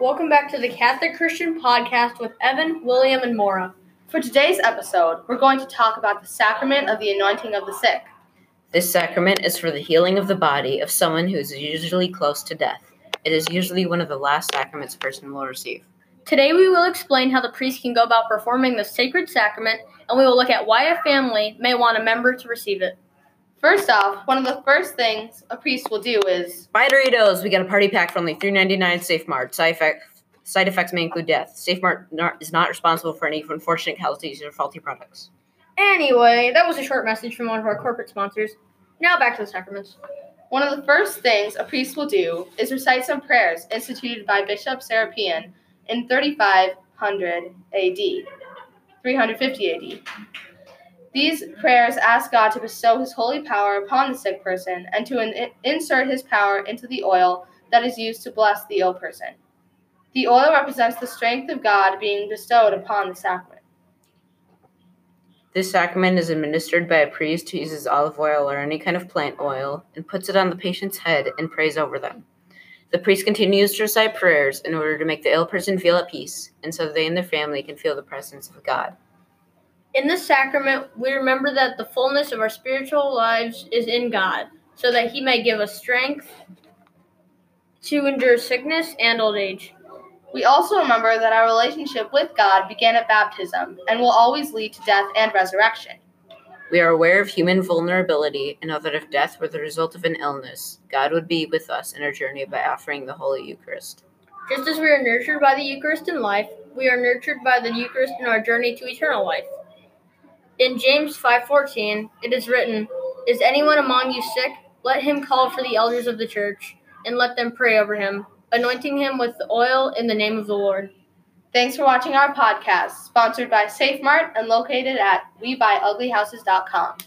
Welcome back to the Catholic Christian Podcast with Evan, William, and Mora. For today's episode, we're going to talk about the sacrament of the anointing of the sick. This sacrament is for the healing of the body of someone who is usually close to death. It is usually one of the last sacraments a person will receive. Today, we will explain how the priest can go about performing the sacred sacrament, and we will look at why a family may want a member to receive it. First off, one of the first things a priest will do is Buy Doritos. We got a party pack for only three ninety nine. Safe Mart. Side effect, side effects may include death. Safe Mart not, is not responsible for any unfortunate casualties or faulty products. Anyway, that was a short message from one of our corporate sponsors. Now back to the sacraments. one of the first things a priest will do is recite some prayers instituted by Bishop Serapion in 3500 AD, 350 AD. These prayers ask God to bestow His holy power upon the sick person and to in- insert His power into the oil that is used to bless the ill person. The oil represents the strength of God being bestowed upon the sacrament. This sacrament is administered by a priest who uses olive oil or any kind of plant oil and puts it on the patient's head and prays over them. The priest continues to recite prayers in order to make the ill person feel at peace, and so they and their family can feel the presence of God. In this sacrament, we remember that the fullness of our spiritual lives is in God, so that He may give us strength to endure sickness and old age. We also remember that our relationship with God began at baptism and will always lead to death and resurrection. We are aware of human vulnerability and know that if death were the result of an illness, God would be with us in our journey by offering the Holy Eucharist. Just as we are nurtured by the Eucharist in life, we are nurtured by the Eucharist in our journey to eternal life. In James 5:14, it is written, "Is anyone among you sick? Let him call for the elders of the church, and let them pray over him, anointing him with oil in the name of the Lord." Thanks for watching our podcast, sponsored by SafeMart and located at WeBuyUglyHouses.com.